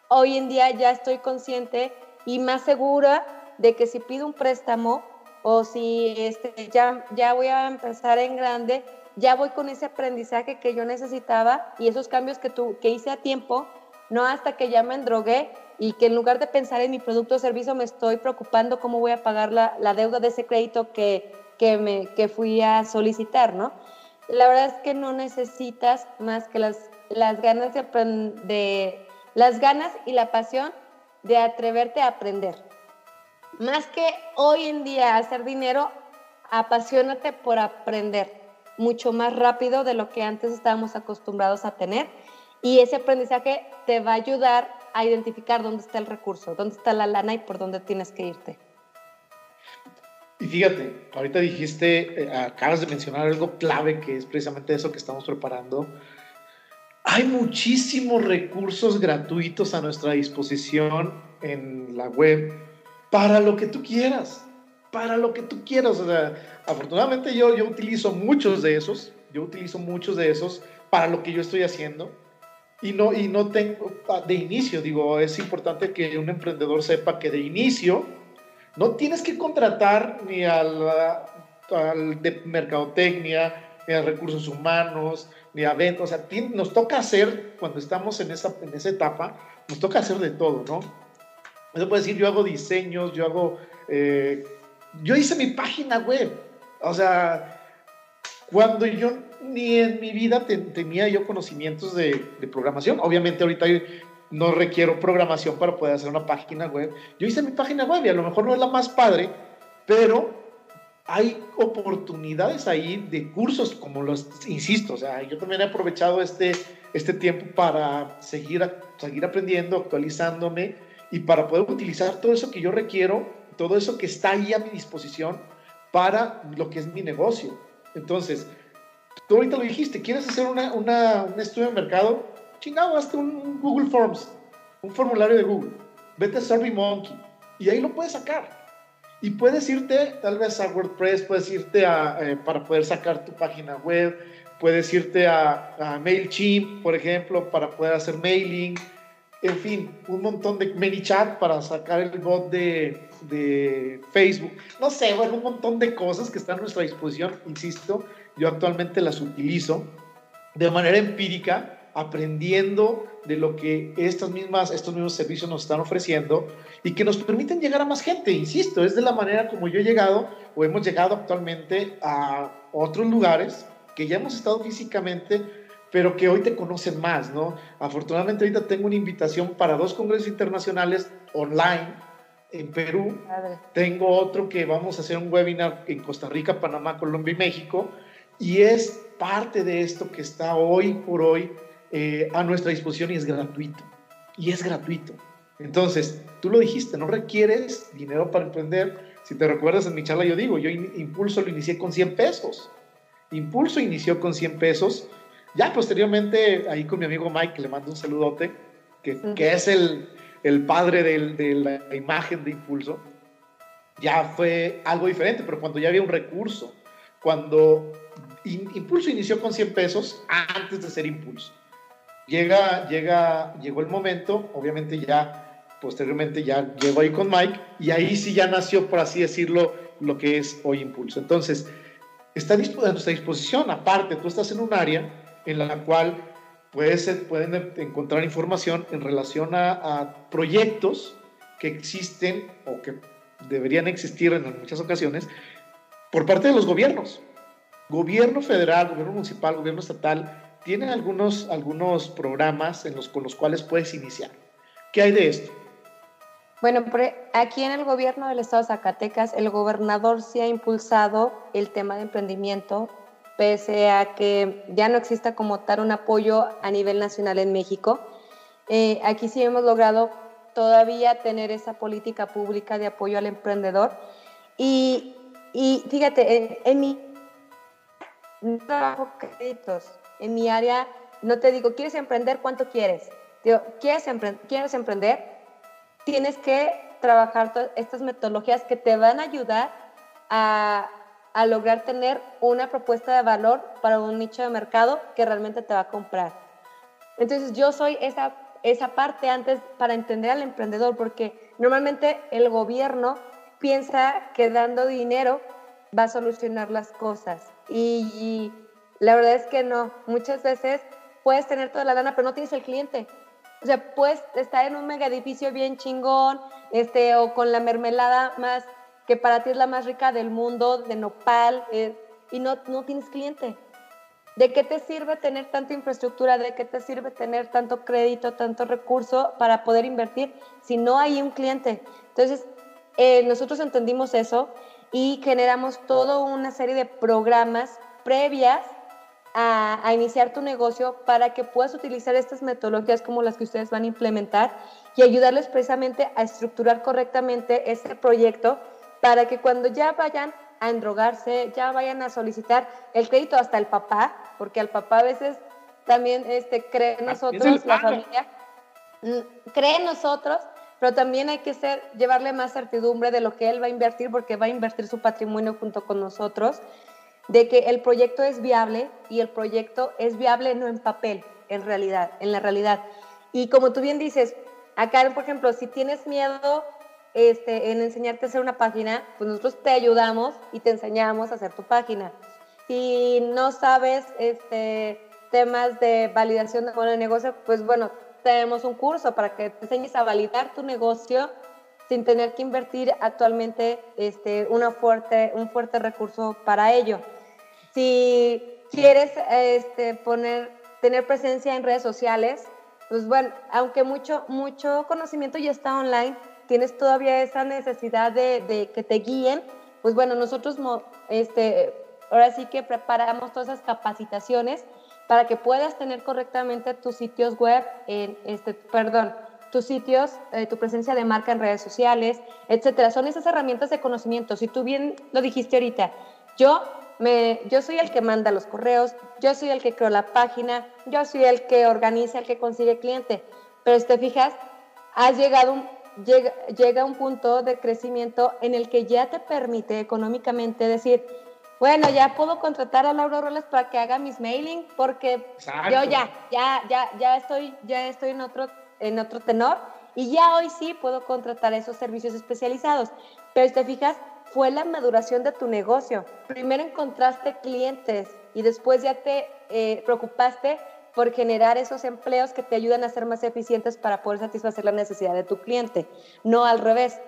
hoy en día ya estoy consciente y más segura de que si pido un préstamo o si este, ya, ya voy a empezar en grande, ya voy con ese aprendizaje que yo necesitaba y esos cambios que, tú, que hice a tiempo, no hasta que ya me endrogué y que en lugar de pensar en mi producto o servicio me estoy preocupando cómo voy a pagar la, la deuda de ese crédito que, que, me, que fui a solicitar, ¿no? La verdad es que no necesitas más que las, las ganas de, de las ganas y la pasión de atreverte a aprender. Más que hoy en día hacer dinero, apasionate por aprender mucho más rápido de lo que antes estábamos acostumbrados a tener y ese aprendizaje te va a ayudar a identificar dónde está el recurso, dónde está la lana y por dónde tienes que irte. Y fíjate, ahorita dijiste, eh, acabas de mencionar algo clave que es precisamente eso que estamos preparando. Hay muchísimos recursos gratuitos a nuestra disposición en la web para lo que tú quieras, para lo que tú quieras. O sea, afortunadamente yo, yo utilizo muchos de esos, yo utilizo muchos de esos para lo que yo estoy haciendo. Y no, y no tengo, ah, de inicio, digo, es importante que un emprendedor sepa que de inicio no tienes que contratar ni al, al de mercadotecnia, ni a recursos humanos, ni a ventas. O sea, nos toca hacer, cuando estamos en esa, en esa etapa, nos toca hacer de todo, ¿no? Eso puede decir, yo hago diseños, yo hago... Eh, yo hice mi página web. O sea, cuando yo ni en mi vida tenía yo conocimientos de, programación. Obviamente ahorita no requiero programación para poder hacer una página web. Yo hice mi página web y a lo mejor no es la más padre, pero hay oportunidades ahí de cursos como los, insisto, o sea, yo también he aprovechado este, este tiempo para seguir, seguir aprendiendo, actualizándome y para poder utilizar todo eso que yo requiero, todo eso que está ahí a mi disposición para lo que es mi negocio. Entonces, tú ahorita lo dijiste, ¿quieres hacer una, una, un estudio de mercado? Chingado, hazte un Google Forms, un formulario de Google. Vete a SurveyMonkey y ahí lo puedes sacar. Y puedes irte tal vez a WordPress, puedes irte a, eh, para poder sacar tu página web, puedes irte a MailChimp, por ejemplo, para poder hacer mailing, en fin, un montón de ManyChat para sacar el bot de, de, Facebook. No sé, bueno, un montón de cosas que están a nuestra disposición, insisto, yo actualmente las utilizo de manera empírica, aprendiendo de lo que estas mismas, estos mismos servicios nos están ofreciendo y que nos permiten llegar a más gente, insisto, es de la manera como yo he llegado o hemos llegado actualmente a otros lugares que ya hemos estado físicamente pero que hoy te conocen más, ¿no? Afortunadamente ahorita tengo una invitación para dos congresos internacionales online en Perú. Tengo otro que vamos a hacer un webinar en Costa Rica, Panamá, Colombia y México. Y es parte de esto que está hoy por hoy eh, a nuestra disposición y es gratuito. Y es gratuito. Entonces, tú lo dijiste, no requieres dinero para emprender. Si te recuerdas en mi charla, yo digo, yo Impulso lo inicié con 100 pesos. Impulso inició con 100 pesos ya posteriormente, ahí con mi amigo Mike, le mando un saludote, que, que es el, el padre del, de la imagen de Impulso, ya fue algo diferente, pero cuando ya había un recurso, cuando Impulso inició con 100 pesos antes de ser Impulso. Llega, llega, llegó el momento, obviamente ya, posteriormente ya llegó ahí con Mike, y ahí sí ya nació, por así decirlo, lo que es hoy Impulso. Entonces, está a nuestra disposición, aparte, tú estás en un área en la cual pueden encontrar información en relación a, proyectos que existen o que deberían existir en muchas ocasiones por parte de los gobiernos. Gobierno federal, gobierno municipal, gobierno estatal, tienen algunos, algunos programas con los cuales puedes iniciar. ¿Qué hay de esto? Bueno, aquí en el gobierno del estado de Zacatecas, el gobernador sí ha impulsado el tema de emprendimiento pese a que ya no exista como tal un apoyo a nivel nacional en México. Eh, aquí sí hemos logrado todavía tener esa política pública de apoyo al emprendedor. Y, y fíjate, en, en mi trabajo créditos, en mi área, no te digo, ¿quieres emprender? ¿Cuánto quieres? Digo, ¿quieres, ¿quieres emprender? Tienes que trabajar estas metodologías que te van a ayudar a, a lograr tener una propuesta de valor para un nicho de mercado que realmente te va a comprar. Entonces yo soy esa, esa parte antes para entender al emprendedor, porque normalmente el gobierno piensa que dando dinero va a solucionar las cosas. Y, la verdad es que no. Muchas veces puedes tener toda la lana, pero no tienes el cliente. O sea, puedes estar en un mega edificio bien chingón, este, o con la mermelada más, que para ti es la más rica del mundo, de nopal, eh, y no, no tienes cliente. ¿De qué te sirve tener tanta infraestructura? ¿De qué te sirve tener tanto crédito, tanto recurso para poder invertir si no hay un cliente? Entonces, eh, nosotros entendimos eso y generamos toda una serie de programas previas a, a, iniciar tu negocio para que puedas utilizar estas metodologías como las que ustedes van a implementar y ayudarles precisamente a estructurar correctamente este proyecto para que cuando ya vayan a endrogarse, ya vayan a solicitar el crédito hasta el papá, porque al papá a veces también este, cree en nosotros, la familia, mm, cree en nosotros, pero también hay que ser, llevarle más certidumbre de lo que él va a invertir, porque va a invertir su patrimonio junto con nosotros, de que el proyecto es viable y el proyecto es viable no en papel, en realidad, en la realidad. Y como tú bien dices, acá, por ejemplo, si tienes miedo este, en enseñarte a hacer una página, pues nosotros te ayudamos y te enseñamos a hacer tu página. Si no sabes este, temas de validación de negocio, pues bueno, tenemos un curso para que te enseñes a validar tu negocio sin tener que invertir actualmente este, una fuerte, un fuerte recurso para ello. Si quieres este, poner, tener presencia en redes sociales, pues bueno, aunque mucho, mucho conocimiento ya está online, tienes todavía esa necesidad de, que te guíen, pues bueno, nosotros este, ahora sí que preparamos todas esas capacitaciones para que puedas tener correctamente tus sitios web, en este, perdón, tus sitios, eh, tu presencia de marca en redes sociales, etcétera. Son esas herramientas de conocimiento. Si tú bien lo dijiste ahorita, yo yo soy el que manda los correos, yo soy el que creo la página, yo soy el que organiza, el que consigue cliente. Pero si te fijas, has llegado llega, llega un punto de crecimiento en el que ya te permite económicamente decir, bueno, ya puedo contratar a Laura Robles para que haga mis mailing porque yo ya, ya, ya, ya estoy, ya estoy en otro, en otro tenor y ya hoy sí puedo contratar esos servicios especializados. Pero si te fijas, fue la maduración de tu negocio. Primero encontraste clientes y después ya te eh, preocupaste por generar esos empleos que te ayudan a ser más eficientes para poder satisfacer la necesidad de tu cliente, no al revés.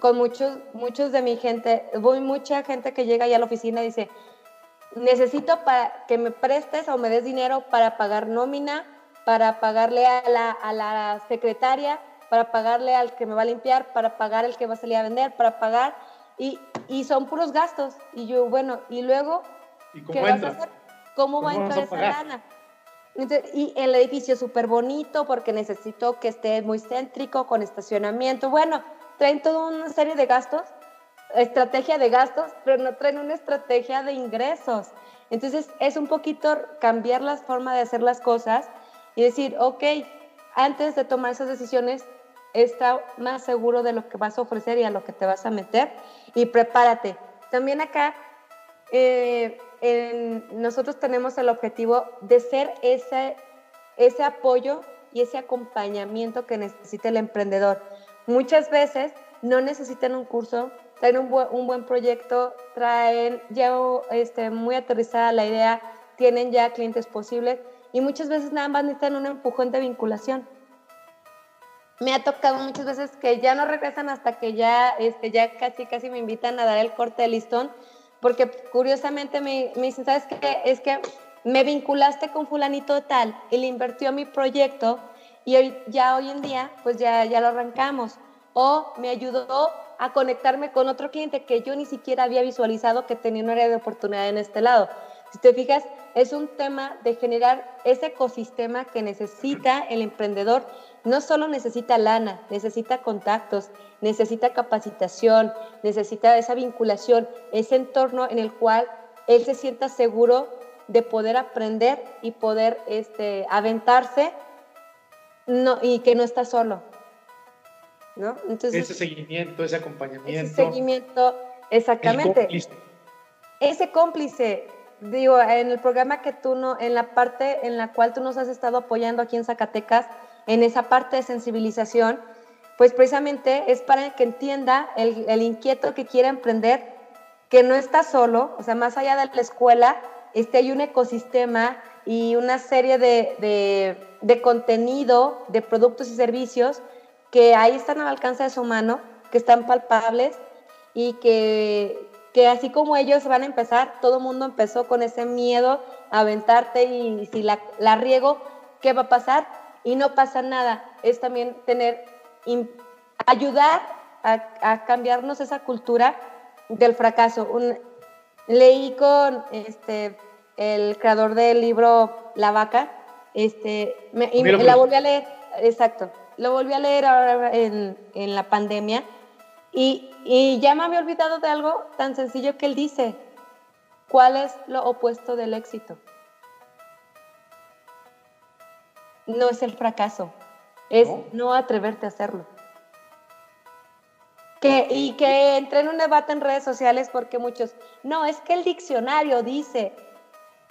Con muchos, muchos de mi gente, voy mucha gente que llega ya a la oficina y dice, necesito para que me prestes o me des dinero para pagar nómina, para pagarle a la, a la secretaria, para pagarle al que me va a limpiar, para pagar el que va a salir a vender, para pagar, y, y son puros gastos. Y yo, bueno, y luego, ¿qué vas a hacer? ¿Cómo, va a entrar esa lana? Y el edificio súper bonito porque necesito que esté muy céntrico, con estacionamiento. Bueno, traen toda una serie de gastos, estrategia de gastos, pero no traen una estrategia de ingresos. Entonces es un poquito cambiar la forma de hacer las cosas y decir, ok, antes de tomar esas decisiones, está más seguro de lo que vas a ofrecer y a lo que te vas a meter y prepárate. También acá eh, nosotros tenemos el objetivo de ser ese, ese apoyo y ese acompañamiento que necesita el emprendedor. Muchas veces no necesitan un curso, traen un, un buen proyecto, traen ya este, muy aterrizada la idea, tienen ya clientes posibles y muchas veces nada más necesitan un empujón de vinculación. Me ha tocado muchas veces que ya no regresan hasta que ya, este, ya casi, casi me invitan a dar el corte de listón porque curiosamente me, me dicen, ¿sabes qué? Es que me vinculaste con fulanito tal, él invirtió mi proyecto y hoy, ya hoy en día, pues ya, ya lo arrancamos. O me ayudó a conectarme con otro cliente que yo ni siquiera había visualizado que tenía una área de oportunidad en este lado. Si te fijas, es un tema de generar ese ecosistema que necesita el emprendedor no solo necesita lana, necesita contactos, necesita capacitación, necesita esa vinculación, ese entorno en el cual él se sienta seguro de poder aprender y poder este, aventarse no, y que no está solo. ¿no? Entonces, ese seguimiento, ese acompañamiento. Ese seguimiento, exactamente. Ese cómplice, digo, en el programa que tú no, en la parte en la cual tú nos has estado apoyando aquí en Zacatecas, en esa parte de sensibilización, pues precisamente es para que entienda el, inquieto que quiere emprender, que no está solo, o sea, más allá de la escuela, este, hay un ecosistema y una serie de, de, contenido, de productos y servicios que ahí están al alcance de su mano, que están palpables y que, que así como ellos van a empezar, todo el mundo empezó con ese miedo a aventarte y si la, la riego, ¿qué va a pasar? Y no pasa nada. Es también tener, ayudar a, a cambiarnos esa cultura del fracaso. Un, leí con este, el creador del libro La Vaca, este, y la volví a leer, exacto, lo volví a leer ahora en, en la pandemia y, y, ya me había olvidado de algo tan sencillo que él dice, ¿cuál es lo opuesto del éxito? No es el fracaso, es no atreverte a hacerlo. Y que entré en un debate en redes sociales porque muchos, no, es que el diccionario dice,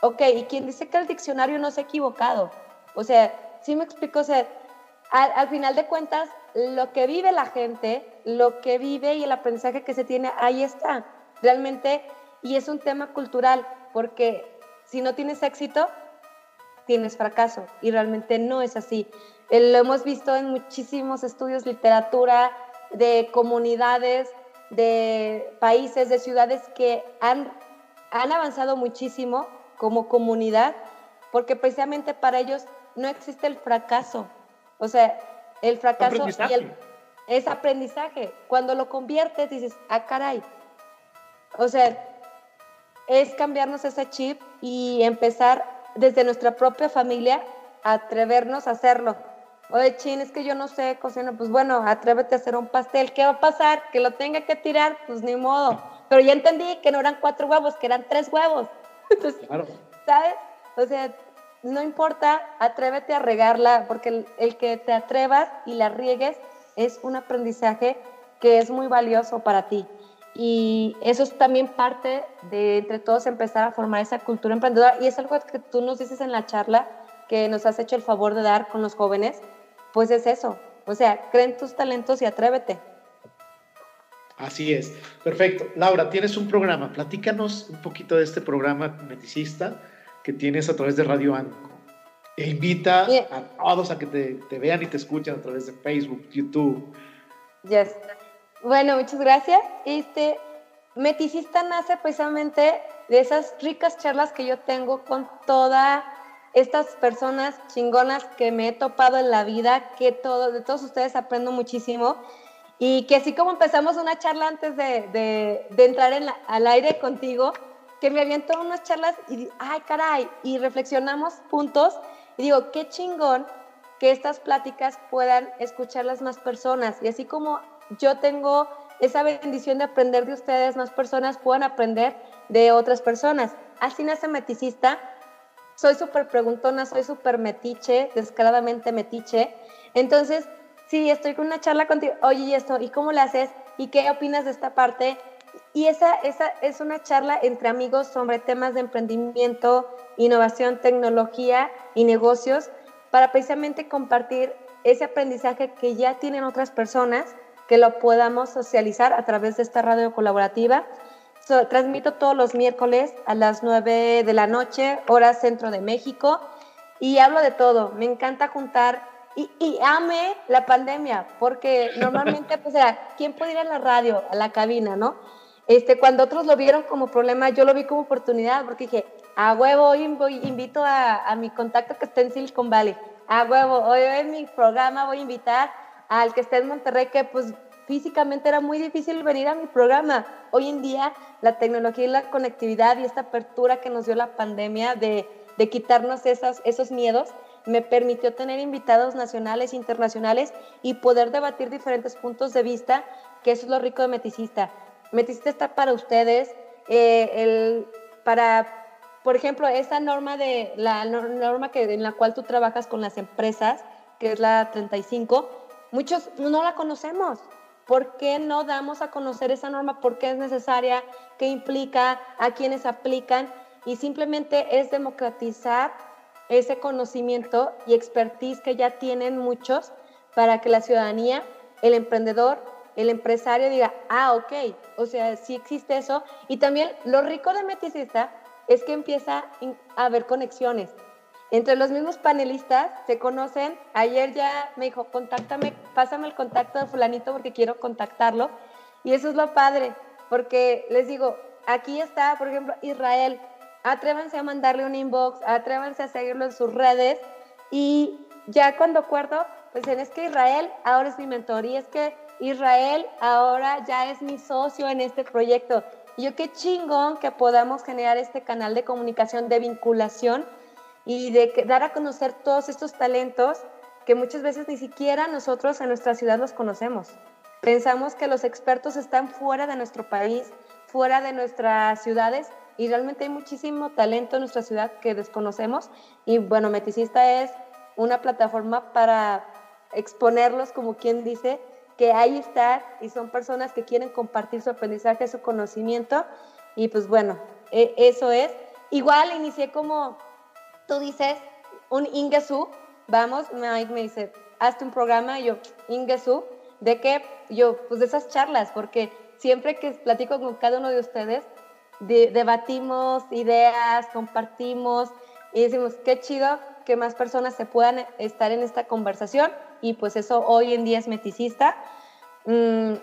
ok, y quien dice que el diccionario no se ha equivocado. O sea, sí me explico, o sea, al, final de cuentas, lo que vive la gente, lo que vive y el aprendizaje que se tiene, ahí está, realmente, y es un tema cultural, porque si no tienes éxito, tienes fracaso, y realmente no es así. Eh, lo hemos visto en muchísimos estudios, literatura, de comunidades, de países, de ciudades que han, han avanzado muchísimo como comunidad, porque precisamente para ellos no existe el fracaso. O sea, el fracaso es aprendizaje. Cuando lo conviertes dices, ah, caray. O sea, es cambiarnos ese chip y empezar desde nuestra propia familia a atrevernos a hacerlo. Oye, chin, es que yo no sé cocinar. Pues bueno, atrévete a hacer un pastel. ¿Qué va a pasar? Que lo tenga que tirar, pues ni modo. Pero ya entendí que no eran cuatro huevos, que eran tres huevos. Entonces, ¿sabes? O sea, no importa, atrévete a regarla, porque el, que te atrevas y la riegues es un aprendizaje que es muy valioso para ti. Y eso es también parte de entre todos empezar a formar esa cultura emprendedora. Y es algo que tú nos dices en la charla que nos has hecho el favor de dar con los jóvenes, pues es eso. O sea, creen tus talentos y atrévete. Así es. Perfecto. Laura, tienes un programa. Platícanos un poquito de este programa meticista que tienes a través de Radio Anco. E invita a todos a que te, vean y te escuchen a través de Facebook, YouTube. Yes. Bueno, muchas gracias. Este Meticista nace precisamente de esas ricas charlas que yo tengo con toda estas personas chingonas que me he topado en la vida, que todo, de todos ustedes aprendo muchísimo. Y que así como empezamos una charla antes de, de, entrar en al aire contigo, que me aviento unas charlas y, ay, caray, y reflexionamos puntos. Y digo, qué chingón que estas pláticas puedan escucharlas más personas. Y así como yo tengo esa bendición de aprender de ustedes, más personas puedan aprender de otras personas. Así nace Meticista soy súper preguntona, soy súper metiche, descaradamente metiche. Entonces, sí, estoy con una charla contigo, oye, ¿y esto? ¿Y cómo le haces? ¿Y qué opinas de esta parte? Y esa, esa es una charla entre amigos sobre temas de emprendimiento, innovación, tecnología y negocios para precisamente compartir ese aprendizaje que ya tienen otras personas, que lo podamos socializar a través de esta radio colaborativa transmito todos los miércoles a las 9 de la noche, hora centro de México, y hablo de todo. Me encanta juntar y, y ame la pandemia, porque normalmente, pues era, ¿quién puede ir a la radio, a la cabina, no? Este, cuando otros lo vieron como problema, yo lo vi como oportunidad, porque dije, a huevo, hoy invito a, a mi contacto que está en Silicon Valley, a huevo, hoy en mi programa voy a invitar al que esté en Monterrey, que pues físicamente era muy difícil venir a mi programa. Hoy en día la tecnología y la conectividad y esta apertura que nos dio la pandemia de, de quitarnos esas, esos miedos, me permitió tener invitados nacionales e internacionales y poder debatir diferentes puntos de vista, que eso es lo rico de Meticista. Meticista está para ustedes, eh, el, para, por ejemplo, esa norma de la norma que, en la cual tú trabajas con las empresas, que es la 35, muchos no la conocemos. ¿Por qué no damos a conocer esa norma? ¿Por qué es necesaria? ¿Qué implica? ¿A quiénes aplican? Y simplemente es democratizar ese conocimiento y expertise que ya tienen muchos para que la ciudadanía, el emprendedor, el empresario diga, ah, ok, o sea, sí existe eso. Y también lo rico de Meticista es que empieza a haber conexiones. Entre los mismos panelistas se conocen. Ayer ya me dijo, contáctame, pásame el contacto de fulanito porque quiero contactarlo. Y eso es lo padre, porque les digo, aquí está, por ejemplo, Israel. Atrévanse a mandarle un inbox, atrévanse a seguirlo en sus redes. Y ya cuando acuerdo, pues es que Israel ahora es mi mentor y es que Israel ahora ya es mi socio en este proyecto. Y yo qué chingón que podamos generar este canal de comunicación, de vinculación y de dar a conocer todos estos talentos que muchas veces ni siquiera nosotros en nuestra ciudad los conocemos. Pensamos que los expertos están fuera de nuestro país, fuera de nuestras ciudades y realmente hay muchísimo talento en nuestra ciudad que desconocemos y bueno, Meticista es una plataforma para exponerlos como quien dice que ahí está y son personas que quieren compartir su aprendizaje, su conocimiento y pues bueno, e, eso es. Igual inicié como tú dices un Ingesu, vamos, Mike me dice, hazte un programa, y yo, Ingesu, ¿de qué? Yo, pues de esas charlas, porque siempre que platico con cada uno de ustedes, debatimos ideas, compartimos y decimos, qué chido que más personas se puedan estar en esta conversación y pues eso hoy en día es meticista. Mm,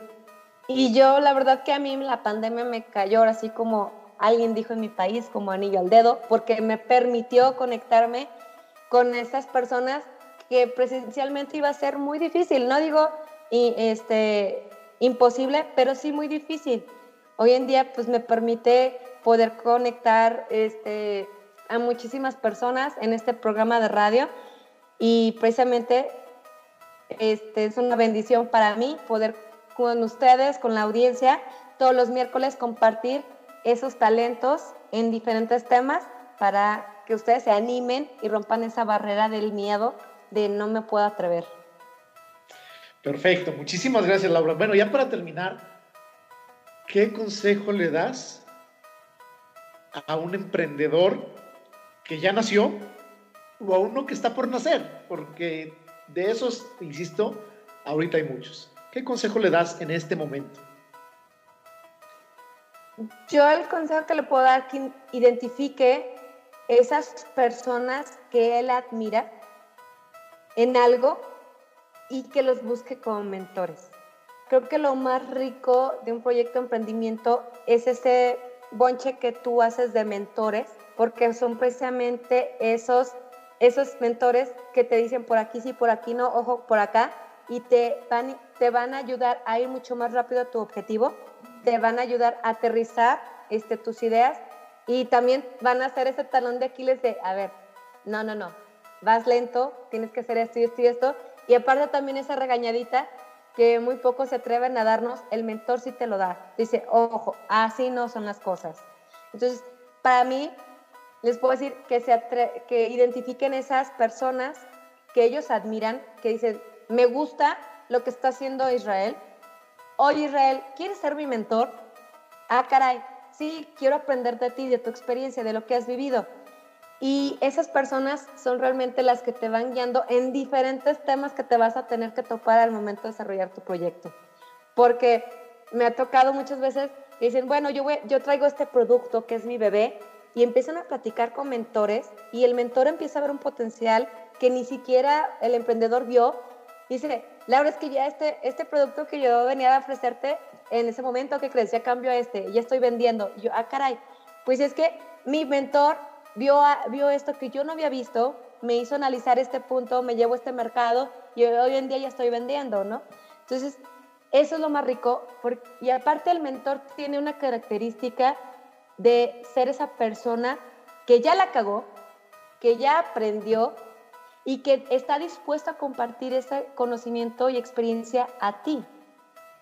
y yo la verdad que a mí la pandemia me cayó así como alguien dijo en mi país como anillo al dedo, porque me permitió conectarme con esas personas que presencialmente iba a ser muy difícil. No digo y, este, imposible, pero sí muy difícil. Hoy en día pues me permite poder conectar este, a muchísimas personas en este programa de radio y precisamente este, es una bendición para mí poder con ustedes, con la audiencia, todos los miércoles compartir esos talentos en diferentes temas para que ustedes se animen y rompan esa barrera del miedo de no me puedo atrever. Perfecto, muchísimas gracias Laura. Bueno, ya para terminar, ¿qué consejo le das a un emprendedor que ya nació o a uno que está por nacer? Porque de esos, insisto, ahorita hay muchos. ¿Qué consejo le das en este momento? Yo el consejo que le puedo dar que identifique esas personas que él admira en algo y que los busque como mentores. Creo que lo más rico de un proyecto de emprendimiento es ese bonche que tú haces de mentores, porque son precisamente esos, esos mentores que te dicen por aquí sí, por aquí no, ojo, por acá, y te van, te van a ayudar a ir mucho más rápido a tu objetivo te van a ayudar a aterrizar este, tus ideas y también van a hacer ese talón de Aquiles de, a ver, no, no, no, vas lento, tienes que hacer esto y esto y esto. Y aparte también esa regañadita que muy pocos se atreven a darnos, el mentor sí te lo da. Dice, ojo, así no son las cosas. Entonces, para mí, les puedo decir que, se que identifiquen esas personas que ellos admiran, que dicen, me gusta lo que está haciendo Israel, oye Israel, ¿quieres ser mi mentor? Ah, caray, sí, quiero aprender de ti, de tu experiencia, de lo que has vivido. Y esas personas son realmente las que te van guiando en diferentes temas que te vas a tener que topar al momento de desarrollar tu proyecto. Porque me ha tocado muchas veces que dicen, bueno, yo, yo traigo este producto que es mi bebé y empiezan a platicar con mentores y el mentor empieza a ver un potencial que ni siquiera el emprendedor vio. Dice, Laura, es que ya este, este producto que yo venía a ofrecerte en ese momento, que crees? Ya cambio a este, ya estoy vendiendo. yo, ah, caray, pues es que mi mentor vio, vio esto que yo no había visto, me hizo analizar este punto, me llevo a este mercado y hoy en día ya estoy vendiendo, ¿no? Entonces, eso es lo más rico. y aparte el mentor tiene una característica de ser esa persona que ya la cagó, que ya aprendió y que está dispuesto a compartir ese conocimiento y experiencia a ti.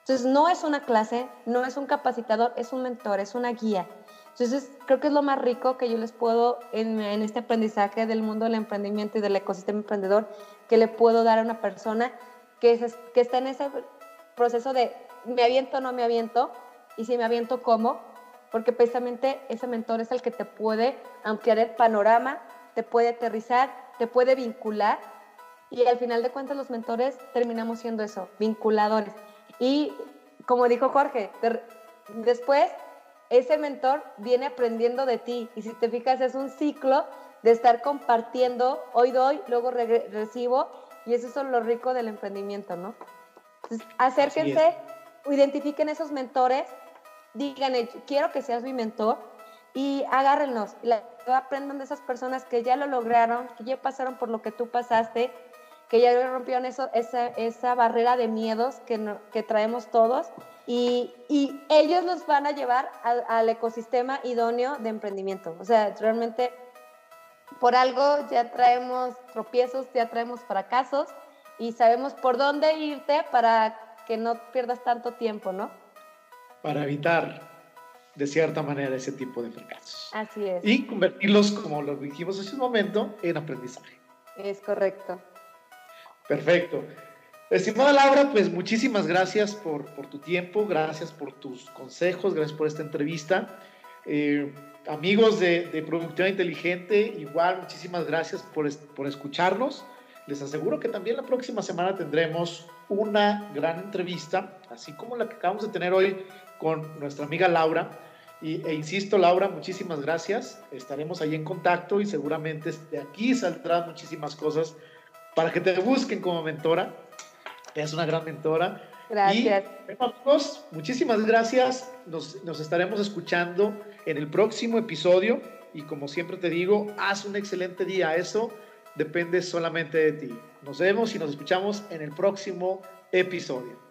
Entonces, no es una clase, no es un capacitador, es un mentor, es una guía. Entonces, creo que es lo más rico que yo les puedo en, este aprendizaje del mundo del emprendimiento y del ecosistema emprendedor, que le puedo dar a una persona que, que está en ese proceso de me aviento o no me aviento, y si me aviento, ¿cómo? Porque precisamente ese mentor es el que te puede ampliar el panorama, te puede aterrizar, te puede vincular, y al final de cuentas los mentores terminamos siendo eso, vinculadores. Y como dijo Jorge, después ese mentor viene aprendiendo de ti y si te fijas es un ciclo de estar compartiendo, hoy doy, luego recibo y eso es lo rico del emprendimiento, ¿no? Entonces, acérquense, identifiquen esos mentores, digan, quiero que seas mi mentor y agárrenlos, aprendan de esas personas que ya lo lograron, que ya pasaron por lo que tú pasaste, que ya rompieron eso, esa, esa barrera de miedos que, que traemos todos y, y, ellos nos van a llevar al, al, ecosistema idóneo de emprendimiento. O sea, realmente por algo ya traemos tropiezos, ya traemos fracasos y sabemos por dónde irte para que no pierdas tanto tiempo, ¿no? Para evitar, de cierta manera, ese tipo de fracasos. Así es. Y convertirlos, como lo dijimos hace un momento, en aprendizaje. Es correcto. Perfecto. Estimada Laura, pues muchísimas gracias por, tu tiempo, gracias por tus consejos, gracias por esta entrevista. Eh, amigos de, de, Productividad Inteligente, igual muchísimas gracias por, por escucharnos. Les aseguro que también la próxima semana tendremos una gran entrevista, así como la que acabamos de tener hoy con nuestra amiga Laura. Y, e insisto, Laura, muchísimas gracias. Estaremos ahí en contacto y seguramente de aquí saldrán muchísimas cosas para que te busquen como mentora. Es una gran mentora. Gracias. Y, amigos, muchísimas gracias. Nos, nos estaremos escuchando en el próximo episodio. Y como siempre te digo, haz un excelente día. Eso depende solamente de ti. Nos vemos y nos escuchamos en el próximo episodio.